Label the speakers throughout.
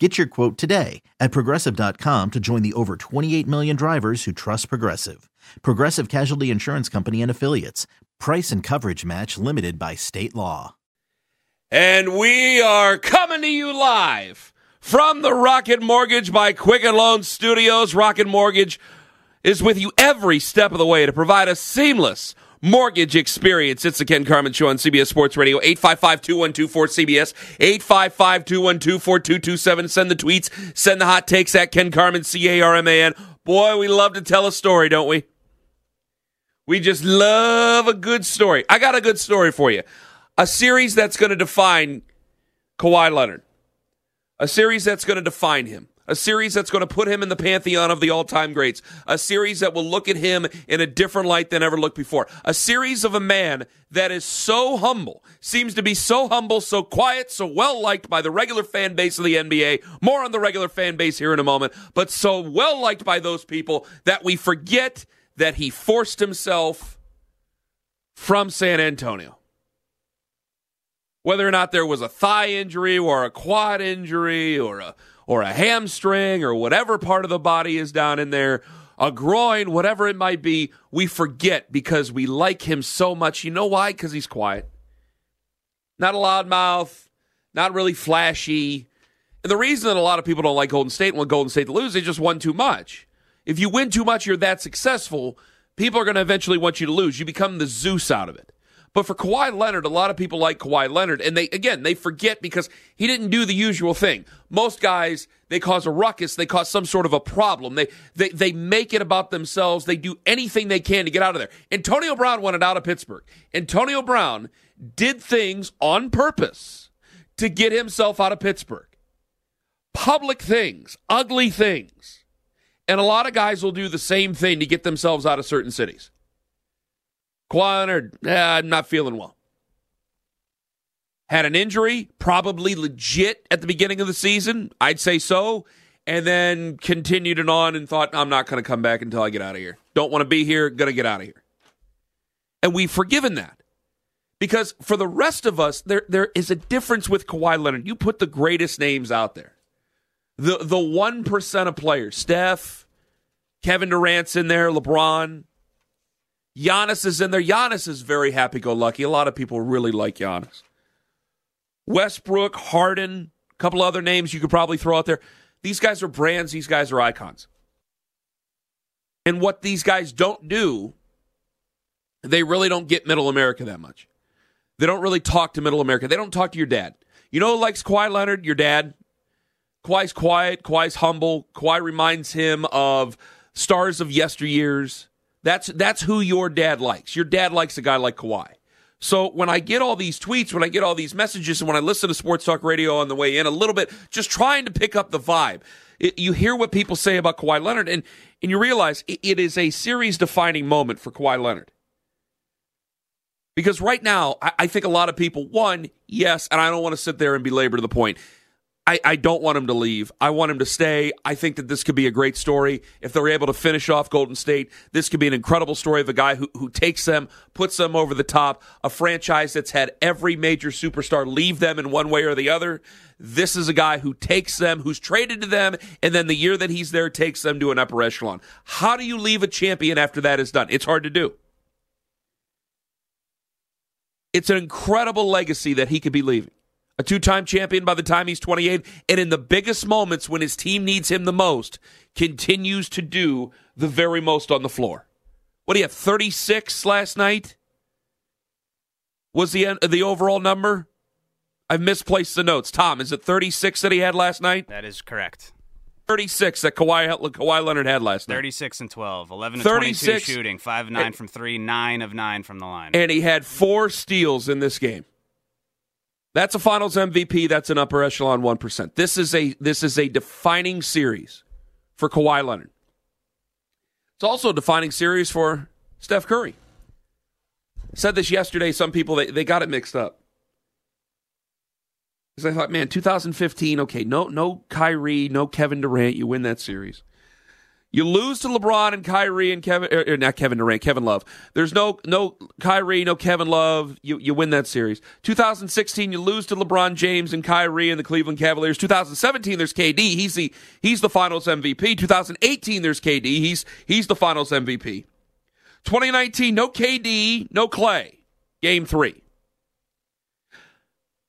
Speaker 1: Get your quote today at progressive.com to join the over 28 million drivers who trust Progressive. Progressive Casualty Insurance Company and Affiliates. Price and coverage match limited by state law.
Speaker 2: And we are coming to you live from the Rocket Mortgage by Quicken Loan Studios. Rocket Mortgage is with you every step of the way to provide a seamless mortgage experience. It's the Ken Carman Show on CBS Sports Radio. 855-2124-CBS. 855-212-4227. Send the tweets. Send the hot takes at Ken Carman, C-A-R-M-A-N. Boy, we love to tell a story, don't we? We just love a good story. I got a good story for you. A series that's going to define Kawhi Leonard. A series that's going to define him. A series that's going to put him in the pantheon of the all time greats. A series that will look at him in a different light than ever looked before. A series of a man that is so humble, seems to be so humble, so quiet, so well liked by the regular fan base of the NBA. More on the regular fan base here in a moment, but so well liked by those people that we forget that he forced himself from San Antonio. Whether or not there was a thigh injury or a quad injury or a or a hamstring or whatever part of the body is down in there, a groin, whatever it might be, we forget because we like him so much. You know why? Because he's quiet. Not a loud mouth, not really flashy. And the reason that a lot of people don't like Golden State and want Golden State to lose, they just won too much. If you win too much, you're that successful, people are going to eventually want you to lose. You become the Zeus out of it. But for Kawhi Leonard, a lot of people like Kawhi Leonard, and they again they forget because he didn't do the usual thing. Most guys they cause a ruckus, they cause some sort of a problem. They they they make it about themselves. They do anything they can to get out of there. Antonio Brown wanted out of Pittsburgh. Antonio Brown did things on purpose to get himself out of Pittsburgh. Public things, ugly things. And a lot of guys will do the same thing to get themselves out of certain cities. Kawhi Leonard, eh, I'm not feeling well. Had an injury, probably legit at the beginning of the season. I'd say so. And then continued it on and thought, I'm not going to come back until I get out of here. Don't want to be here, going to get out of here. And we've forgiven that. Because for the rest of us, there there is a difference with Kawhi Leonard. You put the greatest names out there. The the one percent of players, Steph, Kevin Durant's in there, LeBron, Giannis is in there. Giannis is very happy go lucky. A lot of people really like Giannis. Westbrook, Harden, a couple other names you could probably throw out there. These guys are brands, these guys are icons. And what these guys don't do, they really don't get middle America that much. They don't really talk to middle America. They don't talk to your dad. You know likes Kawhi Leonard? Your dad. Kawhi's quiet. Kawhi's humble. Kawhi reminds him of stars of yesteryears. That's that's who your dad likes. Your dad likes a guy like Kawhi. So when I get all these tweets, when I get all these messages, and when I listen to Sports Talk Radio on the way in, a little bit, just trying to pick up the vibe, it, you hear what people say about Kawhi Leonard, and and you realize it, it is a series defining moment for Kawhi Leonard. Because right now, I, I think a lot of people, one, yes, and I don't want to sit there and belabor the point. I, I don't want him to leave. I want him to stay. I think that this could be a great story. If they're able to finish off Golden State, this could be an incredible story of a guy who, who takes them, puts them over the top, a franchise that's had every major superstar leave them in one way or the other. This is a guy who takes them, who's traded to them, and then the year that he's there takes them to an upper echelon. How do you leave a champion after that is done? It's hard to do. It's an incredible legacy that he could be leaving a two time champion by the time he's 28, and in the biggest moments when his team needs him the most, continues to do the very most on the floor. What do you have, 36 last night? Was the, the overall number? I've misplaced the notes. Tom, is it 36 that he had last night?
Speaker 3: That is correct.
Speaker 2: 36 that Kawhi, Kawhi Leonard had last night.
Speaker 3: 36 and 12. 11 of 22 shooting. 5 of 9 from 3. 9 of 9 from the line.
Speaker 2: And he had four steals in this game. That's a Finals MVP. That's an upper echelon one percent. This is a this is a defining series for Kawhi Leonard. It's also a defining series for Steph Curry. Said this yesterday. Some people they, they got it mixed up. Because I thought, man, 2015, okay, no no Kyrie, no Kevin Durant, you win that series. You lose to LeBron and Kyrie and Kevin, or er, er, not Kevin Durant, Kevin Love. There's no no Kyrie, no Kevin Love. You you win that series. 2016, you lose to LeBron James and Kyrie and the Cleveland Cavaliers. 2017, there's KD. He's the he's the Finals MVP. 2018, there's KD. He's he's the Finals MVP. 2019, no KD, no Klay. Game three.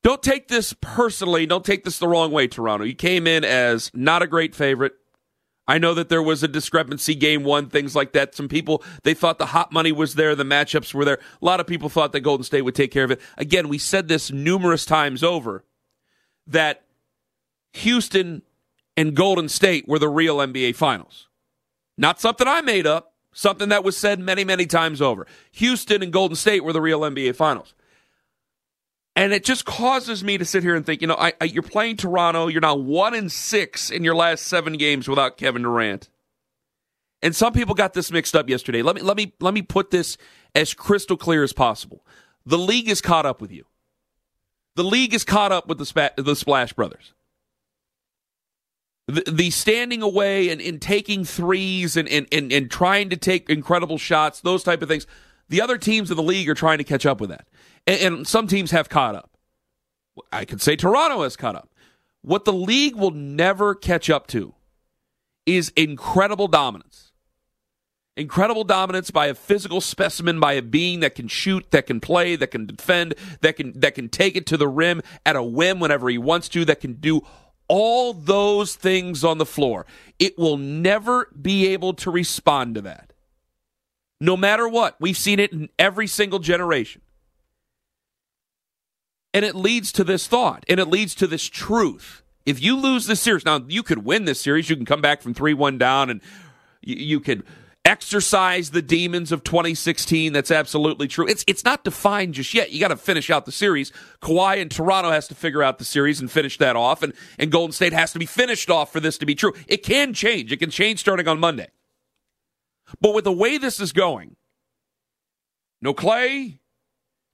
Speaker 2: Don't take this personally. Don't take this the wrong way, Toronto. You came in as not a great favorite I know that there was a discrepancy game one, things like that. Some people, they thought the hot money was there, the matchups were there. A lot of people thought that Golden State would take care of it. Again, we said this numerous times over that Houston and Golden State were the real NBA finals. Not something I made up, something that was said many, many times over. Houston and Golden State were the real NBA finals. And it just causes me to sit here and think, you know, I, I, you're playing Toronto. You're now one in six in your last seven games without Kevin Durant. And some people got this mixed up yesterday. Let me let me let me put this as crystal clear as possible. The league is caught up with you. The league is caught up with the, Spa- the Splash Brothers. The, the standing away and, and taking threes and, and, and, and trying to take incredible shots, those type of things. The other teams in the league are trying to catch up with that and, and some teams have caught up. I could say Toronto has caught up. What the league will never catch up to is incredible dominance. Incredible dominance by a physical specimen, by a being that can shoot, that can play, that can defend, that can that can take it to the rim at a whim whenever he wants to, that can do all those things on the floor. It will never be able to respond to that. No matter what. We've seen it in every single generation. And it leads to this thought and it leads to this truth. If you lose this series, now you could win this series, you can come back from 3 1 down and you, you could exercise the demons of 2016. That's absolutely true. It's it's not defined just yet. You got to finish out the series. Kawhi and Toronto has to figure out the series and finish that off, and and Golden State has to be finished off for this to be true. It can change. It can change starting on Monday. But with the way this is going, no Klay,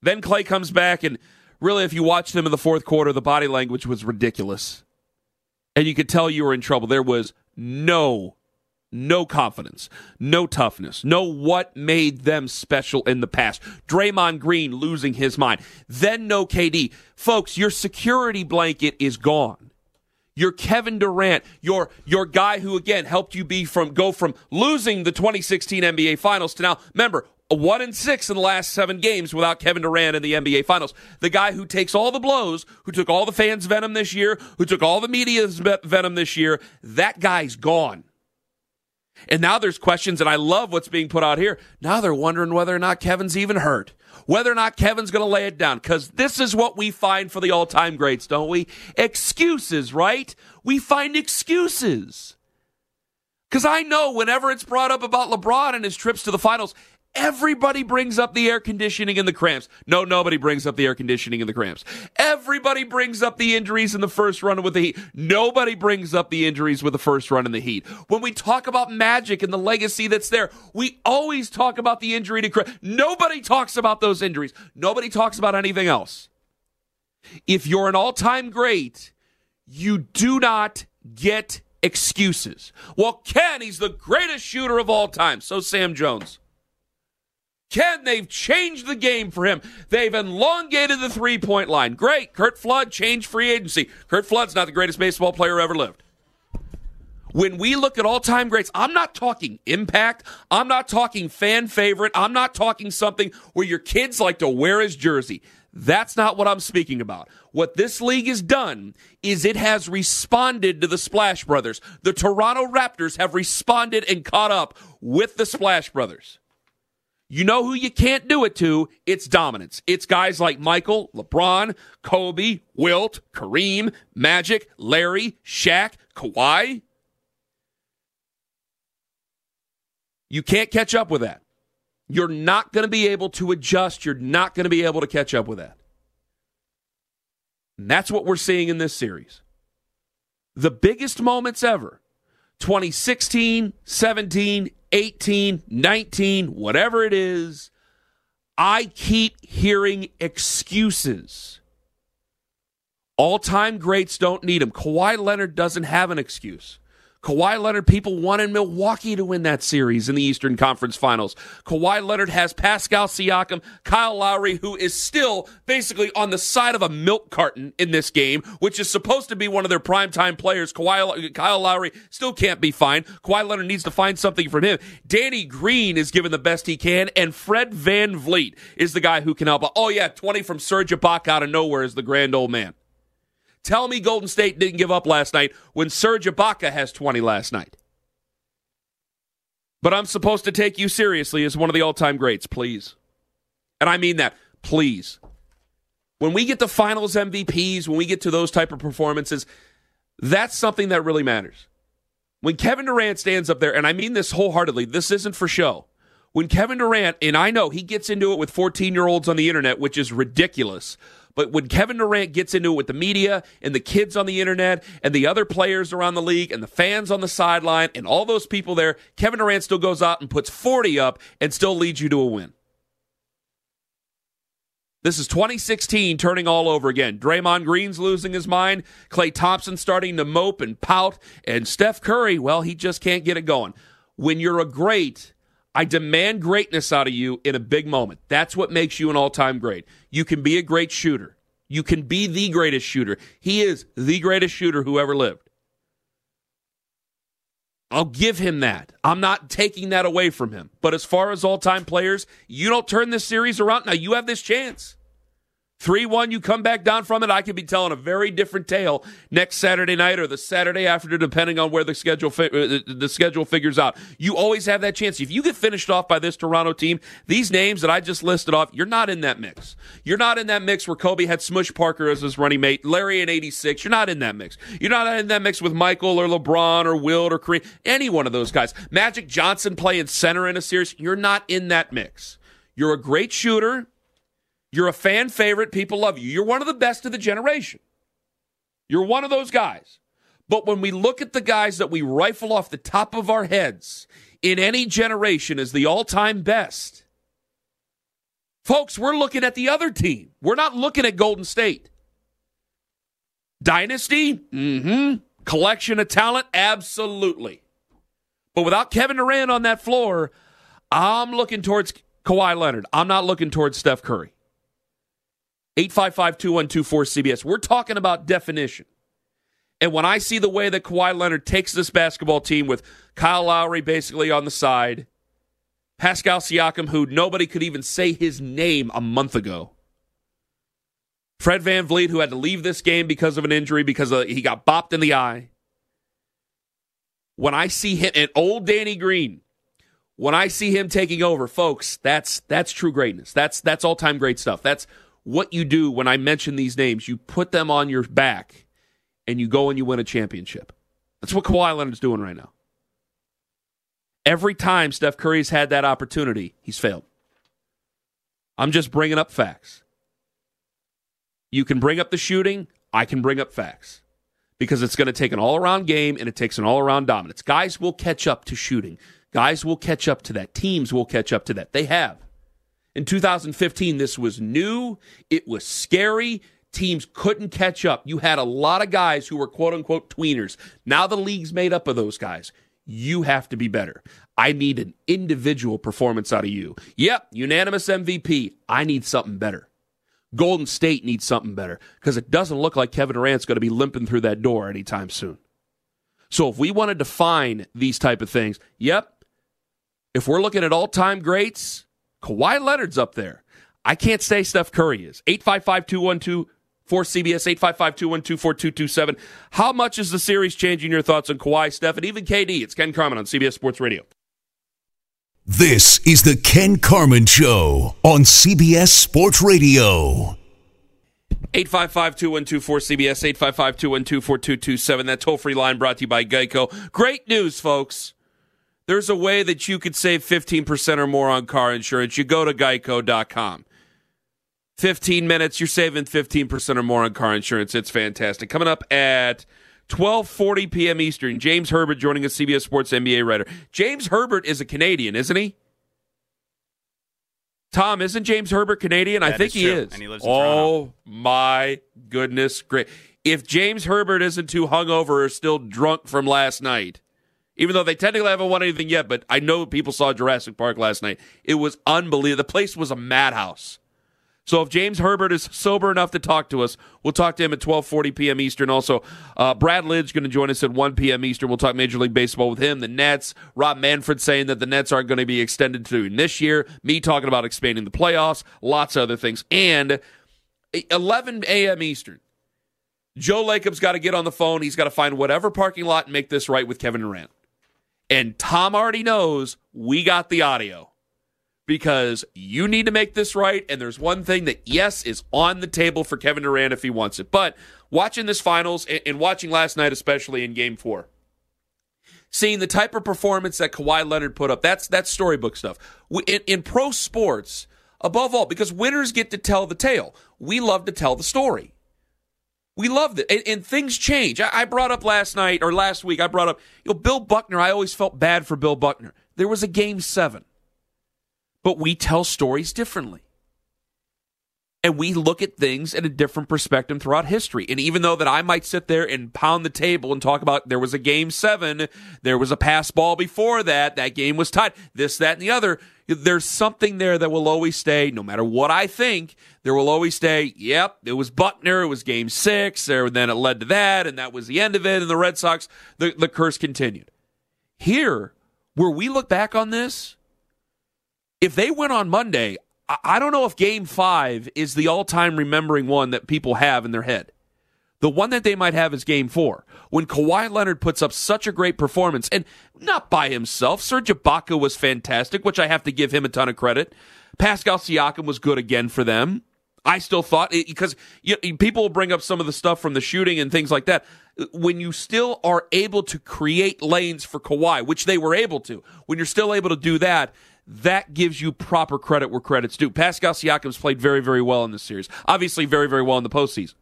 Speaker 2: then Klay comes back and really, if you watched them in the fourth quarter, the body language was ridiculous. And you could tell you were in trouble. There was no, no confidence, no toughness, no what made them special in the past. Draymond Green losing his mind. Then no KD. Folks, your security blanket is gone. Your Kevin Durant, your your guy who again helped you be from go from losing the 2016 NBA Finals to now. Remember, one and six in the last seven games without Kevin Durant in the NBA Finals. The guy who takes all the blows, who took all the fans' venom this year, who took all the media's venom this year, that guy's gone. And now there's questions, and I love what's being put out here. Now they're wondering whether or not Kevin's even hurt, whether or not Kevin's going to lay it down, because this is what we find for the all time greats, don't we? Excuses, right? We find excuses. Because I know whenever it's brought up about LeBron and his trips to the finals, Everybody brings up the air conditioning and the cramps. No, nobody brings up the air conditioning and the cramps. Everybody brings up the injuries in the first run with the Heat. Nobody brings up the injuries with the first run in the Heat. When we talk about Magic and the legacy that's there, we always talk about the injury to cramps. Nobody talks about those injuries. Nobody talks about anything else. If you're an all-time great, you do not get excuses. Well, Ken, he's the greatest shooter of all time. So Sam Jones. Ken, they've changed the game for him. They've elongated the three point line. Great. Curt Flood changed free agency. Curt Flood's not the greatest baseball player ever lived. When we look at all time greats, I'm not talking impact. I'm not talking fan favorite. I'm not talking something where your kids like to wear his jersey. That's not what I'm speaking about. What this league has done is it has responded to the Splash Brothers. The Toronto Raptors have responded and caught up with the Splash Brothers. You know who you can't do it to? It's dominance. It's guys like Michael, LeBron, Kobe, Wilt, Kareem, Magic, Larry, Shaq, Kawhi. You can't catch up with that. You're not going to be able to adjust. You're not going to be able to catch up with that. And that's what we're seeing in this series. The biggest moments ever 2016, 17, 18, 19, whatever it is, I keep hearing excuses. All time greats don't need them. Kawhi Leonard doesn't have an excuse. Kawhi Leonard, people wanted Milwaukee to win that series in the Eastern Conference Finals. Kawhi Leonard has Pascal Siakam, Kyle Lowry, who is still basically on the side of a milk carton in this game, which is supposed to be one of their primetime players. Kawhi, Kyle Lowry still can't be fine. Kawhi Leonard needs to find something from him. Danny Green is given the best he can, and Fred VanVleet is the guy who can help. Oh, yeah, 20 from Serge Ibaka out of nowhere is the grand old man. Tell me Golden State didn't give up last night when Serge Ibaka has 20 last night. But I'm supposed to take you seriously as one of the all time greats, please. And I mean that, please. When we get to finals MVPs, when we get to those type of performances, that's something that really matters. When Kevin Durant stands up there, and I mean this wholeheartedly, this isn't for show. When Kevin Durant, and I know he gets into it with 14 year olds on the internet, which is ridiculous, but when Kevin Durant gets into it with the media and the kids on the internet and the other players around the league and the fans on the sideline and all those people there, Kevin Durant still goes out and puts 40 up and still leads you to a win. This is 2016 turning all over again. Draymond Green's losing his mind. Klay Thompson starting to mope and pout. And Steph Curry, well, he just can't get it going. When you're a great, I demand greatness out of you in a big moment. That's what makes you an all time great. You can be a great shooter. You can be the greatest shooter. He is the greatest shooter who ever lived. I'll give him that. I'm not taking that away from him. But as far as all time players, you don't turn this series around. Now you have this chance. 3 1, you come back down from it. I could be telling a very different tale next Saturday night or the Saturday after, depending on where the schedule fi- uh, the schedule figures out. You always have that chance. If you get finished off by this Toronto team, these names that I just listed off, you're not in that mix. You're not in that mix where Kobe had Smush Parker as his running mate, Larry in 86. You're not in that mix. You're not in that mix with Michael or LeBron or Wilt or Kareem, any one of those guys. Magic Johnson playing center in a series. You're not in that mix. You're a great shooter. You're a fan favorite. People love you. You're one of the best of the generation. You're one of those guys. But when we look at the guys that we rifle off the top of our heads in any generation as the all time best, folks, we're looking at the other team. We're not looking at Golden State. Dynasty? Mm hmm. Collection of talent? Absolutely. But without Kevin Durant on that floor, I'm looking towards Kawhi Leonard. I'm not looking towards Steph Curry. 855 2124 CBS. We're talking about definition. And when I see the way that Kawhi Leonard takes this basketball team with Kyle Lowry basically on the side, Pascal Siakam, who nobody could even say his name a month ago, Fred VanVleet, who had to leave this game because of an injury because of, he got bopped in the eye. When I see him, and old Danny Green, when I see him taking over, folks, that's that's true greatness. That's that's all time great stuff. That's what you do when I mention these names. You put them on your back and you go and you win a championship. That's what Kawhi Leonard's doing right now. Every time Steph Curry's had that opportunity, he's failed. I'm just bringing up facts. You can bring up the shooting, I can bring up facts. Because it's going to take an all around game and it takes an all around dominance. Guys will catch up to shooting. Guys will catch up to that. Teams will catch up to that. They have. In 2015, this was new. It was scary. Teams couldn't catch up. You had a lot of guys who were quote unquote tweeners. Now the league's made up of those guys. You have to be better. I need an individual performance out of you. Yep, unanimous MVP. I need something better. Golden State needs something better because it doesn't look like Kevin Durant's going to be limping through that door anytime soon. So if we want to define these type of things, yep, if we're looking at all-time greats, Kawhi Leonard's up there. I can't say Steph Curry is. 855 212 for CBS 855 212 4227. How much is the series changing your thoughts on Kawhi, Steph, and even KD? It's Ken Carman on CBS Sports Radio.
Speaker 4: This is the Ken Carman Show on CBS Sports Radio.
Speaker 2: 855 212 cbs 855 212 4227. That toll free line brought to you by Geico. Great news, folks. There's a way that you could save 15% or more on car insurance. You go to geico.com. 15 minutes, you're saving 15% or more on car insurance. It's fantastic. Coming up at 12:40 p.m. Eastern, James Herbert joining us, CBS Sports NBA writer. James Herbert is a Canadian, isn't he? Tom, isn't James Herbert Canadian?
Speaker 3: That
Speaker 2: I think
Speaker 3: is
Speaker 2: he
Speaker 3: true.
Speaker 2: is.
Speaker 3: And he lives in
Speaker 2: oh
Speaker 3: Toronto.
Speaker 2: my goodness, great! If James Herbert isn't too hungover or still drunk from last night, even though they technically haven't won anything yet, but I know people saw Jurassic Park last night. It was unbelievable. The place was a madhouse. So if James Herbert is sober enough to talk to us, we'll talk to him at 12:40 p.m. Eastern. Also, uh, Brad Lidge going to join us at 1 p.m. Eastern. We'll talk Major League Baseball with him. The Nets. Rob Manfred saying that the Nets aren't going to be extended to this year. Me talking about expanding the playoffs. Lots of other things. And 11 a.m. Eastern. Joe Lacob's got to get on the phone. He's got to find whatever parking lot and make this right with Kevin Durant. And Tom already knows we got the audio because you need to make this right. And there's one thing that, yes, is on the table for Kevin Durant if he wants it. But watching this finals and, watching last night, especially in game four, seeing the type of performance that Kawhi Leonard put up, that's, that's storybook stuff. In, in pro sports, above all, because winners get to tell the tale, we love to tell the story. We loved it. And, and things change. I, I brought up last night or last week, I brought up, you know, Bill Buckner. I always felt bad for Bill Buckner. There was a game seven, but we tell stories differently. And we look at things in a different perspective throughout history. And even though that I might sit there and pound the table and talk about there was a game seven, there was a pass ball before that, that game was tied, this, that, and the other, there's something there that will always stay, no matter what I think, there will always stay, yep, it was Buckner, it was game six, or then it led to that, and that was the end of it, and the Red Sox, the, the curse continued. Here, where we look back on this, if they win on Monday, I- don't know if game five is the all time remembering one that people have in their head. The one that they might have is game four, when Kawhi Leonard puts up such a great performance, and not by himself. Serge Ibaka was fantastic, which I have to give him a ton of credit. Pascal Siakam was good again for them. I still thought because you know, people will bring up some of the stuff from the shooting and things like that. When you still are able to create lanes for Kawhi, which they were able to, when you're still able to do that, that gives you proper credit where credit's due. Pascal Siakam's played very, very well in this series. Obviously, very, very well in the postseason.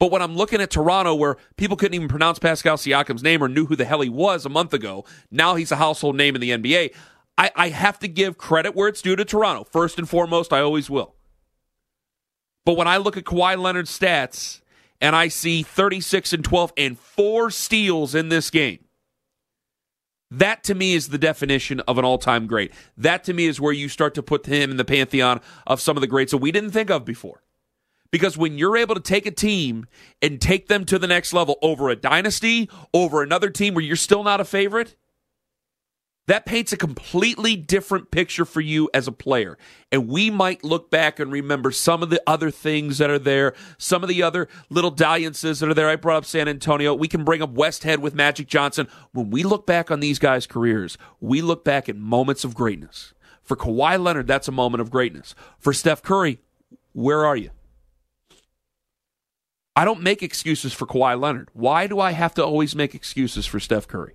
Speaker 2: But when I'm looking at Toronto, where people couldn't even pronounce Pascal Siakam's name or knew who the hell he was a month ago, now he's a household name in the NBA. I, I have to give credit where it's due to Toronto. First and foremost, I always will. But when I look at Kawhi Leonard's stats and I see 36 and 12 and four steals in this game, that to me is the definition of an all time great. That to me is where you start to put him in the pantheon of some of the greats that we didn't think of before. Because when you're able to take a team and take them to the next level over a dynasty, over another team where you're still not a favorite, that paints a completely different picture for you as a player. And we might look back and remember some of the other things that are there, some of the other little dalliances that are there. I brought up San Antonio. We can bring up Westhead with Magic Johnson. When we look back on these guys' careers, we look back at moments of greatness. For Kawhi Leonard, that's a moment of greatness. For Steph Curry, where are you? I don't make excuses for Kawhi Leonard. Why do I have to always make excuses for Steph Curry?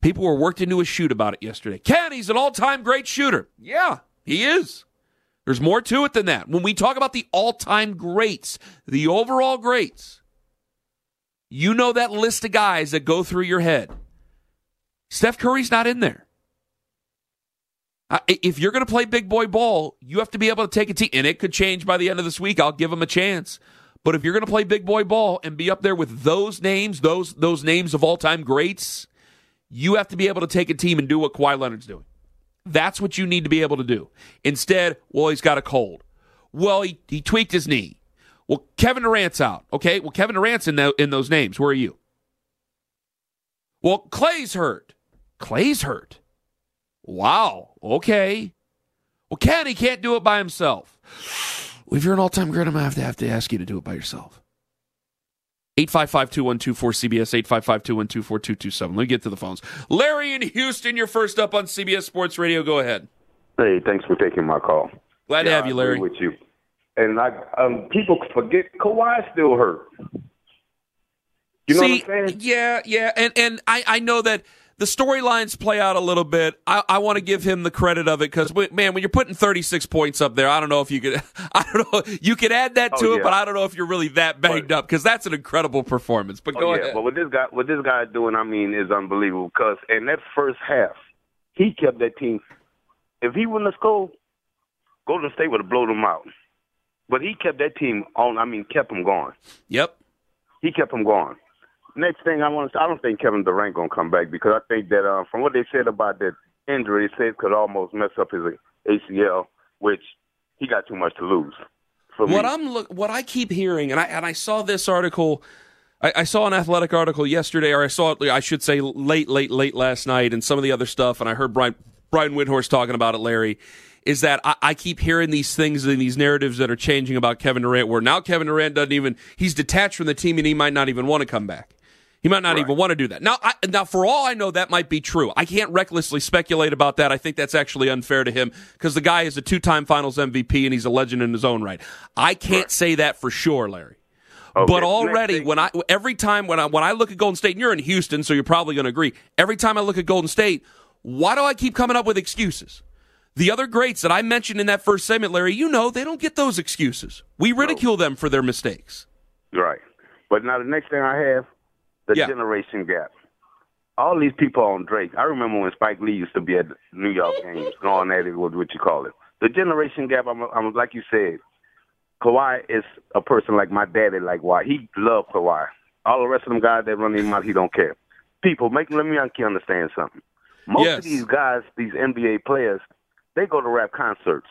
Speaker 2: People were worked into a shoot about it yesterday. Ken, he's an all time great shooter. Yeah, he is. There's more to it than that. When we talk about the all time greats, the overall greats, you know that list of guys that go through your head. Steph Curry's not in there. If you're going to play big boy ball, you have to be able to take a team, and it could change by the end of this week. I'll give him a chance. But if you're going to play big boy ball and be up there with those names, those those names of all time greats, you have to be able to take a team and do what Kawhi Leonard's doing. That's what you need to be able to do. Instead, well, he's got a cold. Well, he, he tweaked his knee. Well, Kevin Durant's out. Okay. Well, Kevin Durant's in, the, in those names. Where are you? Well, Klay's hurt. Klay's hurt. Wow. Okay. Well, Kenny can't do it by himself. Well, if you're an all time great, I'm going to have to have to ask you to do it by yourself. 855 2124 CBS, 855 212 4227. Let me get to the phones. Larry in Houston, you're first up on CBS Sports Radio. Go ahead.
Speaker 5: Hey, thanks for taking my call.
Speaker 2: Glad to have you, Larry.
Speaker 5: With you, and I um, people forget Kawhi still hurt. You know
Speaker 2: See,
Speaker 5: what I'm saying?
Speaker 2: yeah, yeah, and and I I know that the storylines play out a little bit. I, I want to give him the credit of it because man, when you're putting 36 points up there, I don't know if you could. I don't know. You could add that oh, to
Speaker 5: Oh,
Speaker 2: it, but I don't know if you're really that banged up because that's an incredible performance. But oh, go
Speaker 5: oh, yeah.
Speaker 2: ahead.
Speaker 5: But what this guy, what this guy doing, I mean, is unbelievable. Because in that first half, he kept that team if he wouldn't have scored, Golden State would have blown them out. But he kept that team on. I mean, kept them going.
Speaker 2: Yep.
Speaker 5: He kept them going. Next thing I want to, say, I don't think Kevin Durant gonna come back because I think that uh, from what they said about that injury, they said it could almost mess up his ACL, which he got too much to lose.
Speaker 2: What me. I'm look, what I keep hearing, and I and I saw this article. I, I, saw an athletic article yesterday, or I saw it, I should say, late, late, late last night, and some of the other stuff. And I heard Brian Brian Windhorst talking about it, Larry is that I, I, keep hearing these things and these narratives that are changing about Kevin Durant, where now Kevin Durant doesn't even he's detached from the team and he might not even want to come back. He might not right. even want to do that. Now, I, now, for all I know, that might be true. I can't recklessly speculate about that. I think that's actually unfair to him because the guy is a two-time Finals MVP and he's a legend in his own right. I can't right. say that for sure, Larry. Okay. But already, when I every time when I when I look at Golden State, and you're in Houston, so you're probably going to agree. Every time I look at Golden State, why do I keep coming up with excuses? The other greats that I mentioned in that first segment, Larry, you know, they don't get those excuses. We ridicule no. them for their mistakes.
Speaker 5: Right. But now the next thing I have, the yeah. generation gap. All these people on Drake. I remember when Spike Lee used to be at New York games, going at it with what you call it. The generation gap. I'm, I'm like you said. Kawhi is a person like my daddy, like why he loved Kawhi. All the rest of them guys that run him out, he don't care. People, make let me understand something. Most yes. of these guys, these NBA players, they go to rap concerts.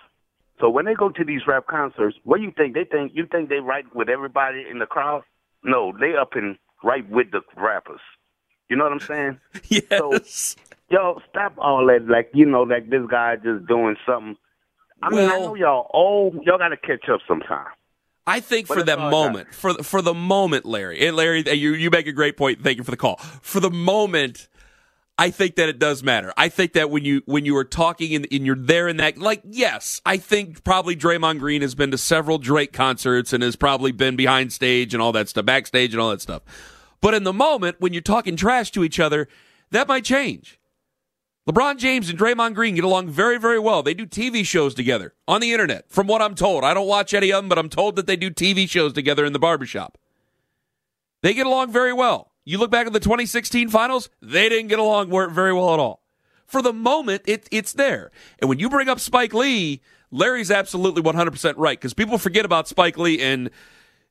Speaker 5: So when they go to these rap concerts, what do you think? They think you think they right with everybody in the crowd? No, they up in right with the rappers. You know what I'm saying?
Speaker 2: yes.
Speaker 5: So, yo, stop all that. Like you know, like this guy just doing something. I well, mean, I know y'all old. Y'all got to catch up sometime.
Speaker 2: I think but for that moment, for for the moment, Larry, and Larry, you you make a great point. Thank you for the call. For the moment, I think that it does matter. I think that when you when you are talking and, and, you're there in that, like, yes, I think probably Draymond Green has been to several Drake concerts and has probably been behind stage and all that stuff, backstage and all that stuff. But in the moment when you're talking trash to each other, that might change. LeBron James and Draymond Green get along very, very well. They do TV shows together on the internet, from what I'm told. I don't watch any of them, but I'm told that they do TV shows together in the barbershop. They get along very well. You look back at the 2016 finals, they didn't get along very well at all. For the moment, it, it's there. And when you bring up Spike Lee, Larry's absolutely 100% right because people forget about Spike Lee. And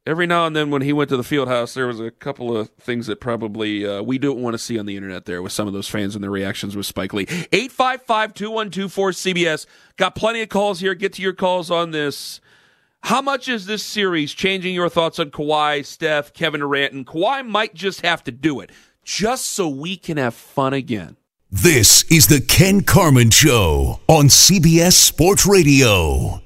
Speaker 2: every now and then when he went to the field house, there was a couple of things that probably uh, we don't want to see on the internet there with some of those fans and their reactions with Spike Lee. 855 212 cbs Got plenty of calls here. Get to your calls on this. How much is this series changing your thoughts on Kawhi, Steph, Kevin Durant, and Kawhi might just have to do it just so we can have fun again?
Speaker 4: This is the Ken Carman Show on CBS Sports Radio.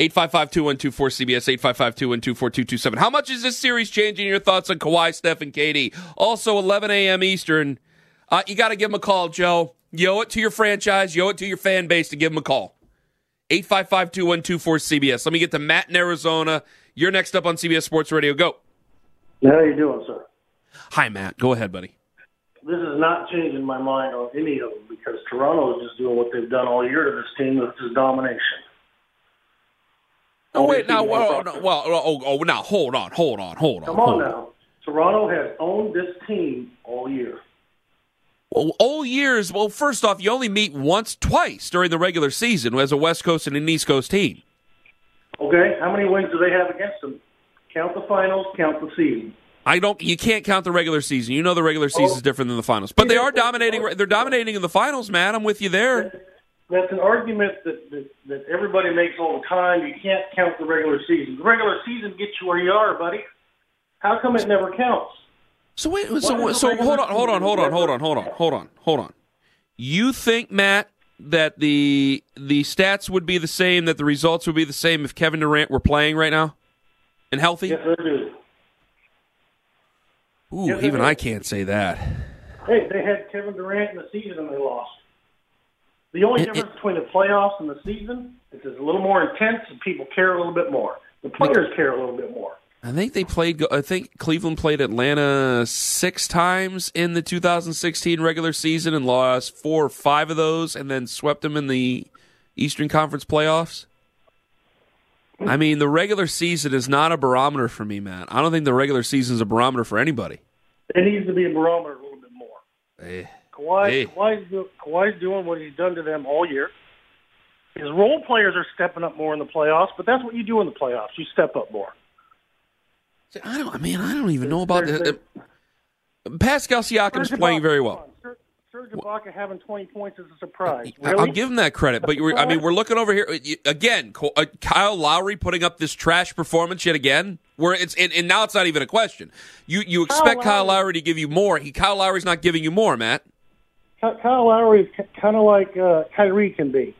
Speaker 2: 855-212-4CBS, 855-212-4227. How much is this series changing your thoughts on Kawhi, Steph, and KD? Also, 11 a.m. Eastern. Uh, you got to give them a call, Joe. You owe it to your franchise. You owe it to your fan base to give them a call. 855 2124 CBS. Let me get to Matt in Arizona. You're next up on CBS Sports Radio. Go.
Speaker 6: How are you doing, sir?
Speaker 2: Hi, Matt. Go ahead, buddy.
Speaker 6: This is not changing my mind on any of them because Toronto is just doing what they've done all year to this team, which is domination.
Speaker 2: Oh, wait, now, well, no, well, oh, oh, oh, now, hold on, hold on, hold on.
Speaker 6: Come on now. On. Toronto has owned this team all year.
Speaker 2: All years, well, first off, you only meet once, twice during the regular season as a West Coast and an East Coast team.
Speaker 6: Okay, how many wins do they have against them? Count the finals, count the season.
Speaker 2: I don't. You can't count the regular season. You know the regular season oh, is different than the finals, but they are dominating. They're dominating in the finals, man. I'm with you there.
Speaker 6: That's an argument that, that that everybody makes all the time. You can't count the regular season. The regular season gets you where you are, buddy. How come it never counts?
Speaker 2: So wait, so so hold on, hold on, hold on, hold on, hold on, hold on, hold on. You think Matt that the the stats would be the same, that the results would be the same if Kevin Durant were playing right now and healthy?
Speaker 6: Yes, I do.
Speaker 2: Ooh, yes, even I can't say that.
Speaker 6: Hey, they had Kevin Durant in the season and they lost. The only it, difference it, between the playoffs and the season is it's a little more intense and people care a little bit more. The players care a little bit more.
Speaker 2: I think they played. I think Cleveland played Atlanta six times in the 2016 regular season and lost four or five of those, and then swept them in the Eastern Conference playoffs. Mm-hmm. I mean, the regular season is not a barometer for me, man. I don't think the regular season is a barometer for anybody.
Speaker 6: It needs to be a barometer a little bit more. Hey. Kawhi, hey. Kawhi's, do, Kawhi's doing what he's done to them all year. His role players are stepping up more in the playoffs, but that's what you do in the playoffs. You step up more.
Speaker 2: I don't. I mean, I don't even know about that. Pascal Siakam's playing very well.
Speaker 6: Serge Ibaka having 20 points is a surprise.
Speaker 2: Really? I'll give him that credit, but I mean, we're looking over here again. Uh, Kyle Lowry putting up this trash performance yet again. Where it's and, and now it's not even a question. You you expect Kyle Lowry, Kyle Lowry to give you more. He Kyle Lowry's not giving you more, Matt.
Speaker 6: Kyle Lowry is kind of like uh, Kyrie can be,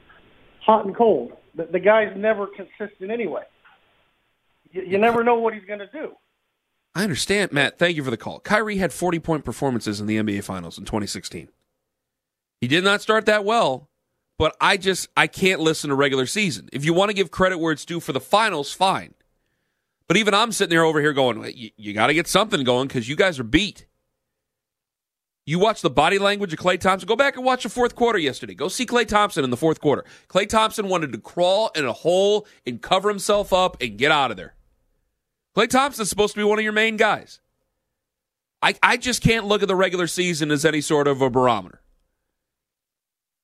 Speaker 6: hot and cold. The, the guy's never consistent anyway. You, you never know what he's going to do.
Speaker 2: I understand, Matt. Thank you for the call. Kyrie had 40 point performances in the NBA Finals in 2016. He did not start that well, but I just I can't listen to regular season. If you want to give credit where it's due for the finals, fine. But even I'm sitting there over here going, you, you got to get something going because you guys are beat. You watch the body language of Klay Thompson. Go back and watch the fourth quarter yesterday. Go see Klay Thompson in the fourth quarter. Klay Thompson wanted to crawl in a hole and cover himself up and get out of there. Klay Thompson's supposed to be one of your main guys. I, I just can't look at the regular season as any sort of a barometer.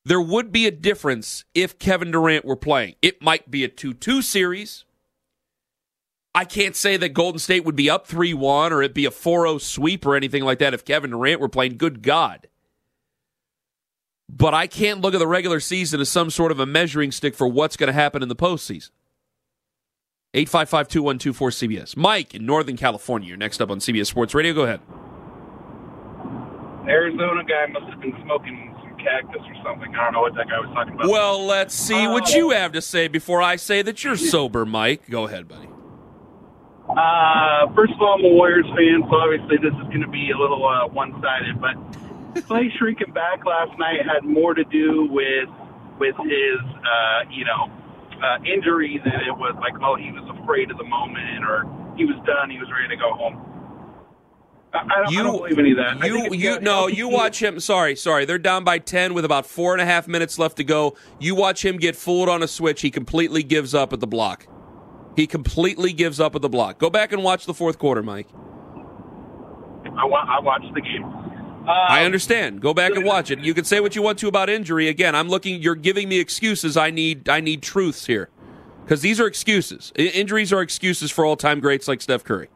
Speaker 2: There would be a difference if Kevin Durant were playing. It might be a 2 2 series. I can't say that Golden State would be up 3 1 or it'd be a 4 0 sweep or anything like that if Kevin Durant were playing. Good God. But I can't look at the regular season as some sort of a measuring stick for what's going to happen in the postseason. 855 2124 CBS. Mike in Northern California, you're next up on CBS Sports Radio. Go ahead.
Speaker 7: Arizona guy must have been smoking some cactus or something. I don't know what that guy was talking about.
Speaker 2: Well, let's see uh, what you have to say before I say that you're sober, Mike. Go ahead, buddy.
Speaker 7: Uh, first of all, I'm a Warriors fan, so obviously this is going to be a little uh, one-sided. But Klay shrinking back last night had more to do with with his, uh, you know, uh, injury than it was like, oh, he was afraid of the moment or he was done, he was ready to go home. I, don't, you, I don't believe any of that.
Speaker 2: You, you, no, you watch him. Sorry, sorry. They're down by 10 with about four and a half minutes left to go. You watch him get fooled on a switch. He completely gives up at the block. He completely gives up at the block. Go back and watch the fourth quarter, Mike.
Speaker 7: I, wa- I watched the game.
Speaker 2: I um, understand. Go back and watch it. You can say what you want to about injury. Again, I'm looking. You're giving me excuses. I need. I need truths here, because these are excuses. I- injuries are excuses for all-time greats like Steph Curry.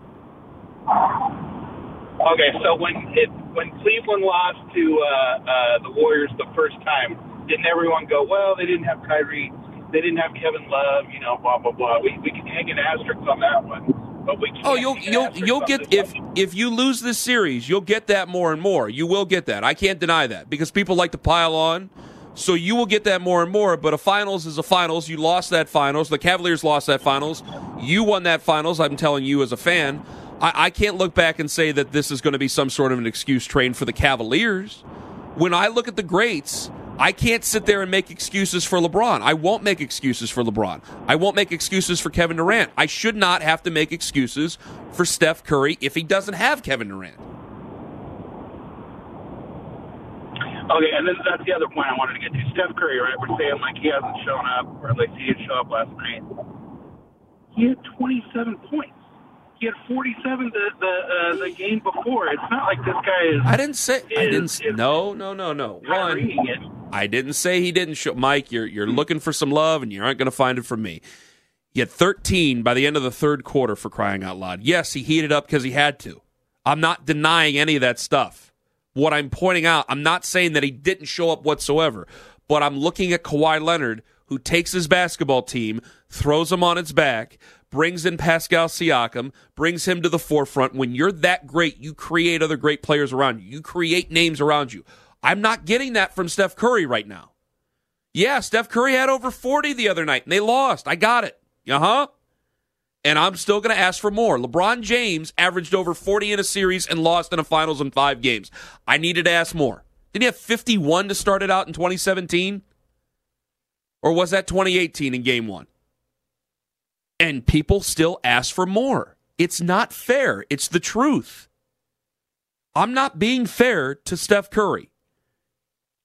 Speaker 7: Okay, so when it when Cleveland lost to uh, uh, the Warriors the first time, didn't everyone go, "Well, they didn't have Kyrie, they didn't have Kevin Love," you know, blah blah blah. We we can hang an asterisk on that one. But we
Speaker 2: oh, you'll you'll you'll get if if you lose this series, you'll get that more and more. You will get that. I can't deny that because people like to pile on. So you will get that more and more. But a finals is a finals. You lost that finals. The Cavaliers lost that finals. You won that finals. I'm telling you as a fan. I, I can't look back and say that this is going to be some sort of an excuse train for the Cavaliers. When I look at the greats, I can't sit there and make excuses for LeBron. I won't make excuses for LeBron. I won't make excuses for Kevin Durant. I should not have to make excuses for Steph Curry if he doesn't have Kevin Durant.
Speaker 7: Okay, and then that's the other point I wanted to get to. Steph Curry, right? We're saying like he hasn't shown up, or at least he didn't show up last night. He had 27 points. He had 47 the the, uh, the game before. It's not like this guy is.
Speaker 2: I didn't say. Is, I didn't. Is, no, no, no, no. One. I didn't say he didn't show. Mike, you're you're mm-hmm. looking for some love, and you aren't going to find it from me. He had 13 by the end of the third quarter for crying out loud. Yes, he heated up because he had to. I'm not denying any of that stuff. What I'm pointing out, I'm not saying that he didn't show up whatsoever, but I'm looking at Kawhi Leonard, who takes his basketball team, throws them on its back, brings in Pascal Siakam, brings him to the forefront. When you're that great, you create other great players around you. You create names around you. I'm not getting that from Steph Curry right now. Yeah, Steph Curry had over 40 the other night and they lost. I got it. Uh huh. And I'm still going to ask for more. LeBron James averaged over 40 in a series and lost in a finals in five games. I needed to ask more. Did he have 51 to start it out in 2017? Or was that 2018 in game one? And people still ask for more. It's not fair. It's the truth. I'm not being fair to Steph Curry.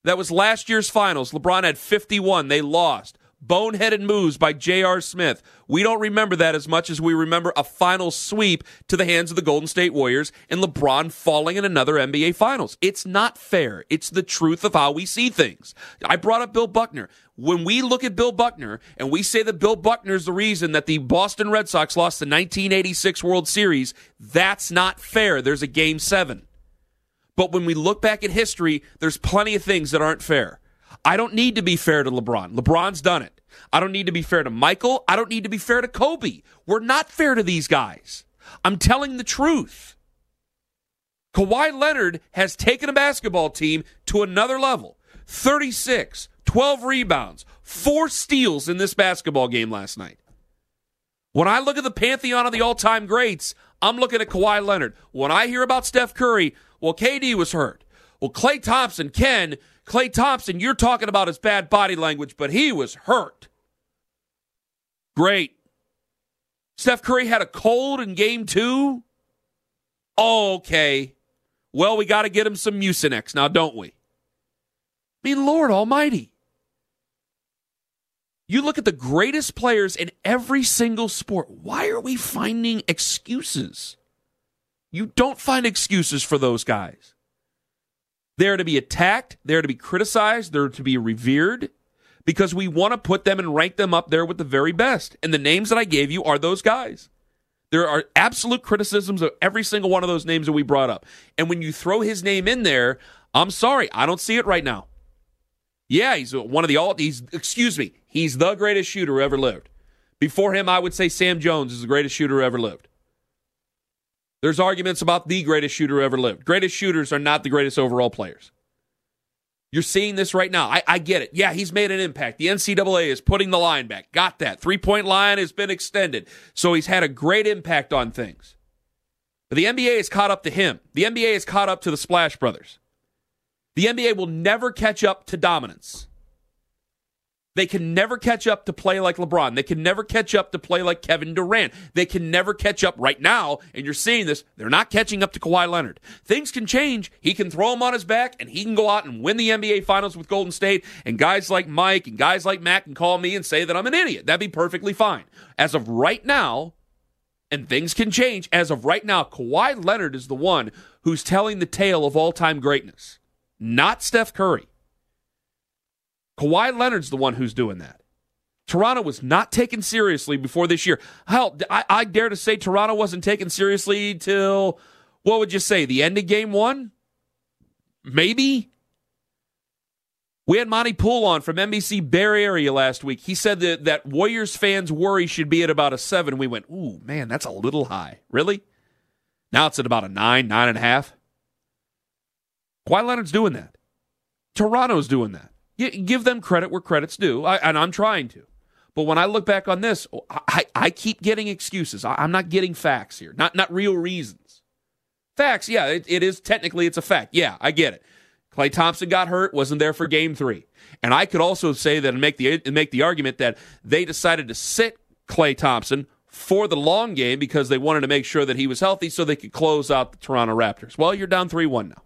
Speaker 2: That was last year's finals. LeBron had 51. They lost. Boneheaded moves by J.R. Smith. We don't remember that as much as we remember a final sweep to the hands of the Golden State Warriors and LeBron falling in another NBA Finals. It's not fair. It's the truth of how we see things. I brought up Bill Buckner. When we look at Bill Buckner and we say that Bill Buckner is the reason that the Boston Red Sox lost the 1986 World Series, that's not fair. There's a game seven. But when we look back at history, there's plenty of things that aren't fair. I don't need to be fair to LeBron. LeBron's done it. I don't need to be fair to Michael. I don't need to be fair to Kobe. We're not fair to these guys. I'm telling the truth. Kawhi Leonard has taken a basketball team to another level 36, 12 rebounds, four steals in this basketball game last night. When I look at the pantheon of the all time greats, I'm looking at Kawhi Leonard. When I hear about Steph Curry, well, KD was hurt. Well, Klay Thompson, Ken, Klay Thompson, you're talking about his bad body language, but he was hurt. Great. Steph Curry had a cold in game two. Okay. Well, we got to get him some Mucinex now, don't we? I mean, Lord Almighty. You look at the greatest players in every single sport. Why are we finding excuses? You don't find excuses for those guys. They're to be attacked, they're to be criticized, they're to be revered because we want to put them and rank them up there with the very best. And the names that I gave you are those guys. There are absolute criticisms of every single one of those names that we brought up. And when you throw his name in there, I'm sorry, I don't see it right now. Yeah, he's one of the all he's excuse me, he's the greatest shooter ever lived. Before him, I would say Sam Jones is the greatest shooter ever lived. There's arguments about the greatest shooter ever lived. Greatest shooters are not the greatest overall players. You're seeing this right now. I, I, get it. Yeah, he's made an impact. The NCAA is putting the line back. Got that. Three point line has been extended. So he's had a great impact on things. But the NBA is caught up to him. The NBA is caught up to the Splash Brothers. The NBA will never catch up to dominance. They can never catch up to play like LeBron. They can never catch up to play like Kevin Durant. They can never catch up right now, and you're seeing this. They're not catching up to Kawhi Leonard. Things can change. He can throw him on his back, and he can go out and win the NBA Finals with Golden State. And guys like Mike and guys like Matt can call me and say that I'm an idiot. That'd be perfectly fine. As of right now, and things can change. As of right now, Kawhi Leonard is the one who's telling the tale of all time greatness, not Steph Curry. Kawhi Leonard's the one who's doing that. Toronto was not taken seriously before this year. Hell, I, I dare to say Toronto wasn't taken seriously till, what would you say, the end of game one? Maybe? We had Monte Poole on from NBC Bay Area last week. He said that, that Warriors fans' worry should be at about a seven. We went, ooh, man, that's a little high. Really? Now it's at about a nine, nine and a half. Kawhi Leonard's doing that. Toronto's doing that give them credit where credit's due, I, and I'm trying to. But when I look back on this, oh, I, I keep getting excuses. I, am not getting facts here, not not real reasons. Facts, yeah, it, it is technically it's a fact. Yeah, I get it. Klay Thompson got hurt, wasn't there for Game Three, and I could also say that and make the make the argument that they decided to sit Klay Thompson for the long game because they wanted to make sure that he was healthy so they could close out the Toronto Raptors. Well, you're down three one now.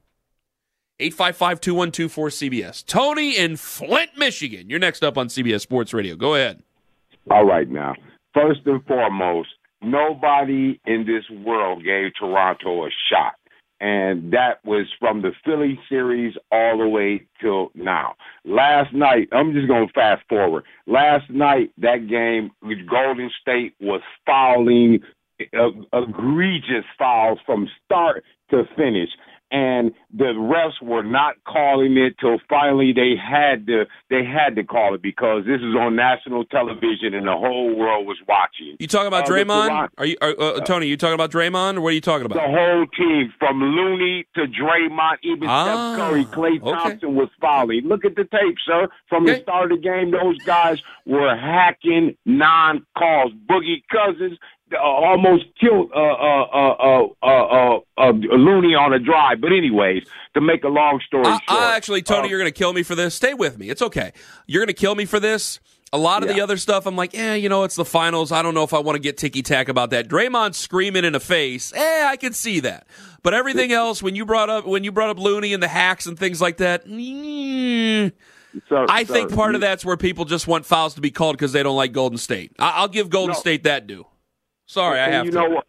Speaker 2: 855 2124 CBS. Tony in Flint, Michigan. You're next up on CBS Sports Radio. Go ahead.
Speaker 8: All right, now. First and foremost, nobody in this world gave Toronto a shot. And that was from the Philly series all the way till now. Last night, I'm just going to fast forward. Last night, that game, with Golden State was fouling egregious fouls from start to finish and the refs were not calling it till finally they had to they had to call it because this is on national television and the whole world was watching.
Speaker 2: You talking about uh, Draymond? Are you are, uh, Tony? You talking about Draymond, or what are you talking about?
Speaker 8: The whole team, from Looney to Draymond, even ah, Steph Curry, Klay Thompson okay. was fouling. Look at the tape, sir. From okay. the start of the game, those guys were hacking non-calls. Boogie Cousins uh, almost killed uh uh uh, uh, uh, uh, Looney on a drive. But anyways, to make a long story short,
Speaker 2: I actually, Tony, you're going to kill me for this. Stay with me. It's okay. You're going to kill me for this. A lot of the other stuff, I'm like, eh, you know, it's the finals. I don't know if I want to get ticky tack about that. Draymond screaming in the face, eh, I can see that. But everything else, when you brought up when you brought up Looney and the hacks and things like that, mm, I think part of that's where people just want fouls to be called because they don't like Golden State. I- will give Golden
Speaker 8: no.
Speaker 2: State that due. Sorry, I have
Speaker 8: you
Speaker 2: to.
Speaker 8: know what?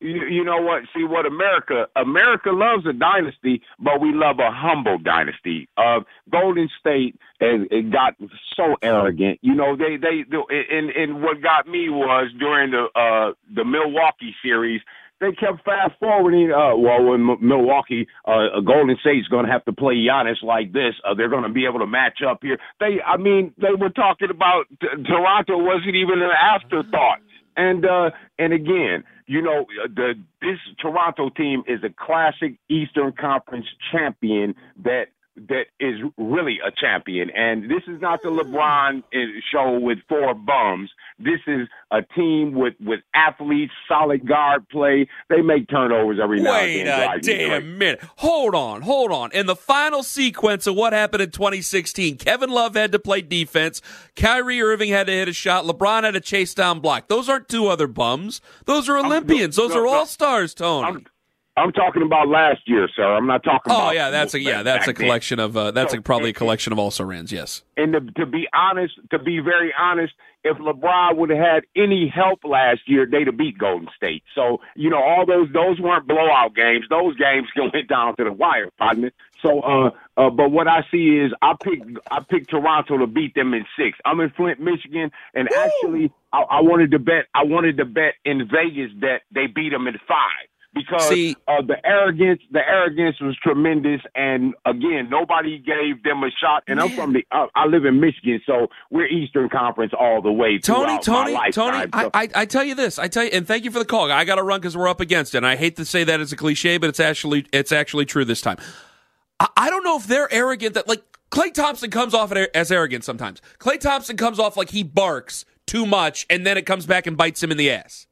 Speaker 8: You, you know what? See what America America loves a dynasty, but we love a humble dynasty. Uh, Golden State and it got so arrogant. You know, they they and and what got me was during the uh the Milwaukee series. They kept fast forwarding. Uh, well, when M- Milwaukee, uh, Golden State's going to have to play Giannis like this, uh, they're going to be able to match up here. They, I mean, they were talking about t- Toronto wasn't even an afterthought. And uh, and again, you know, the this Toronto team is a classic Eastern Conference champion that that is really a champion. And this is not the LeBron uh, show with four bums. This is a team with with athletes, solid guard play. They make turnovers every now
Speaker 2: Wait
Speaker 8: and then.
Speaker 2: a damn minute. Hold on, hold on. In the final sequence of what happened in 2016, Kevin Love had to play defense. Kyrie Irving had to hit a shot. LeBron had to chase down block. Those aren't two other bums. Those are Olympians. Those are all stars, Tony.
Speaker 8: I'm, talking about last year, sir. I'm not talking
Speaker 2: Oh
Speaker 8: about.
Speaker 2: yeah, that's a yeah, that's a
Speaker 8: back then.
Speaker 2: collection of uh, that's
Speaker 8: So,
Speaker 2: a, probably a collection of also rans. Yes.
Speaker 8: And to, to be honest, to be very honest, if LeBron would have had any help last year, they'd have beat Golden State. So you know, all those those weren't blowout games. Those games went down to the wire, partner. So, uh, uh, but what I see is I pick I picked Toronto to beat them in six. I'm in Flint, Michigan, and actually I, I wanted to bet I wanted to bet in Vegas that they beat them in five because
Speaker 2: See-
Speaker 8: uh, the arrogance the arrogance was tremendous and again nobody gave them a shot and i'm from the uh, i live in michigan so we're eastern conference all the way
Speaker 2: Tony, Tony, Tony. I,
Speaker 8: So-
Speaker 2: I, I tell you this, I tell you, and thank you for the call. I got to run because we're up against it. And I hate to say that as a cliche, but it's actually it's actually true this time. I, I don't know if they're arrogant that like Klay Thompson comes off as arrogant sometimes. Klay Thompson comes off like he barks too much, and then it comes back and bites him in the ass.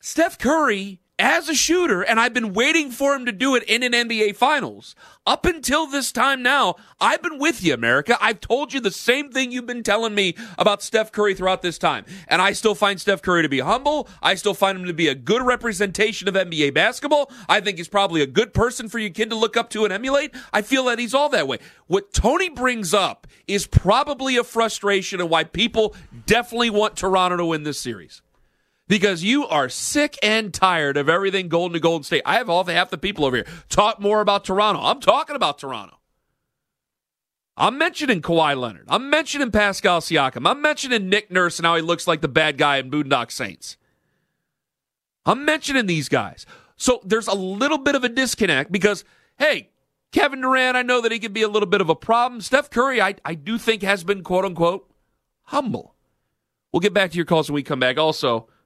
Speaker 2: Steph Curry as a shooter, and I've been waiting for him to do it in an NBA Finals. Up until this time now, I've been with you, America. I've told you the same thing you've been telling me about Steph Curry throughout this time. And I still find Steph Curry to be humble. I still find him to be a good representation of NBA basketball. I think he's probably a good person for your kid to look up to and emulate. I feel that he's all that way. What Tony brings up is probably a frustration and why people definitely want Toronto to win this series because you are sick and tired of everything Golden to Golden State. I have all the half the people over here talk more about Toronto. I'm talking about Toronto. I'm mentioning Kawhi Leonard. I'm mentioning Pascal Siakam. I'm mentioning Nick Nurse and how he looks like the bad guy in Boondock Saints. I'm mentioning these guys. So there's a little bit of a disconnect because, hey, Kevin Durant, I know that he can be a little bit of a problem. Steph Curry, I, I do think has been quote unquote humble. We'll get back to your calls when we come back. Also,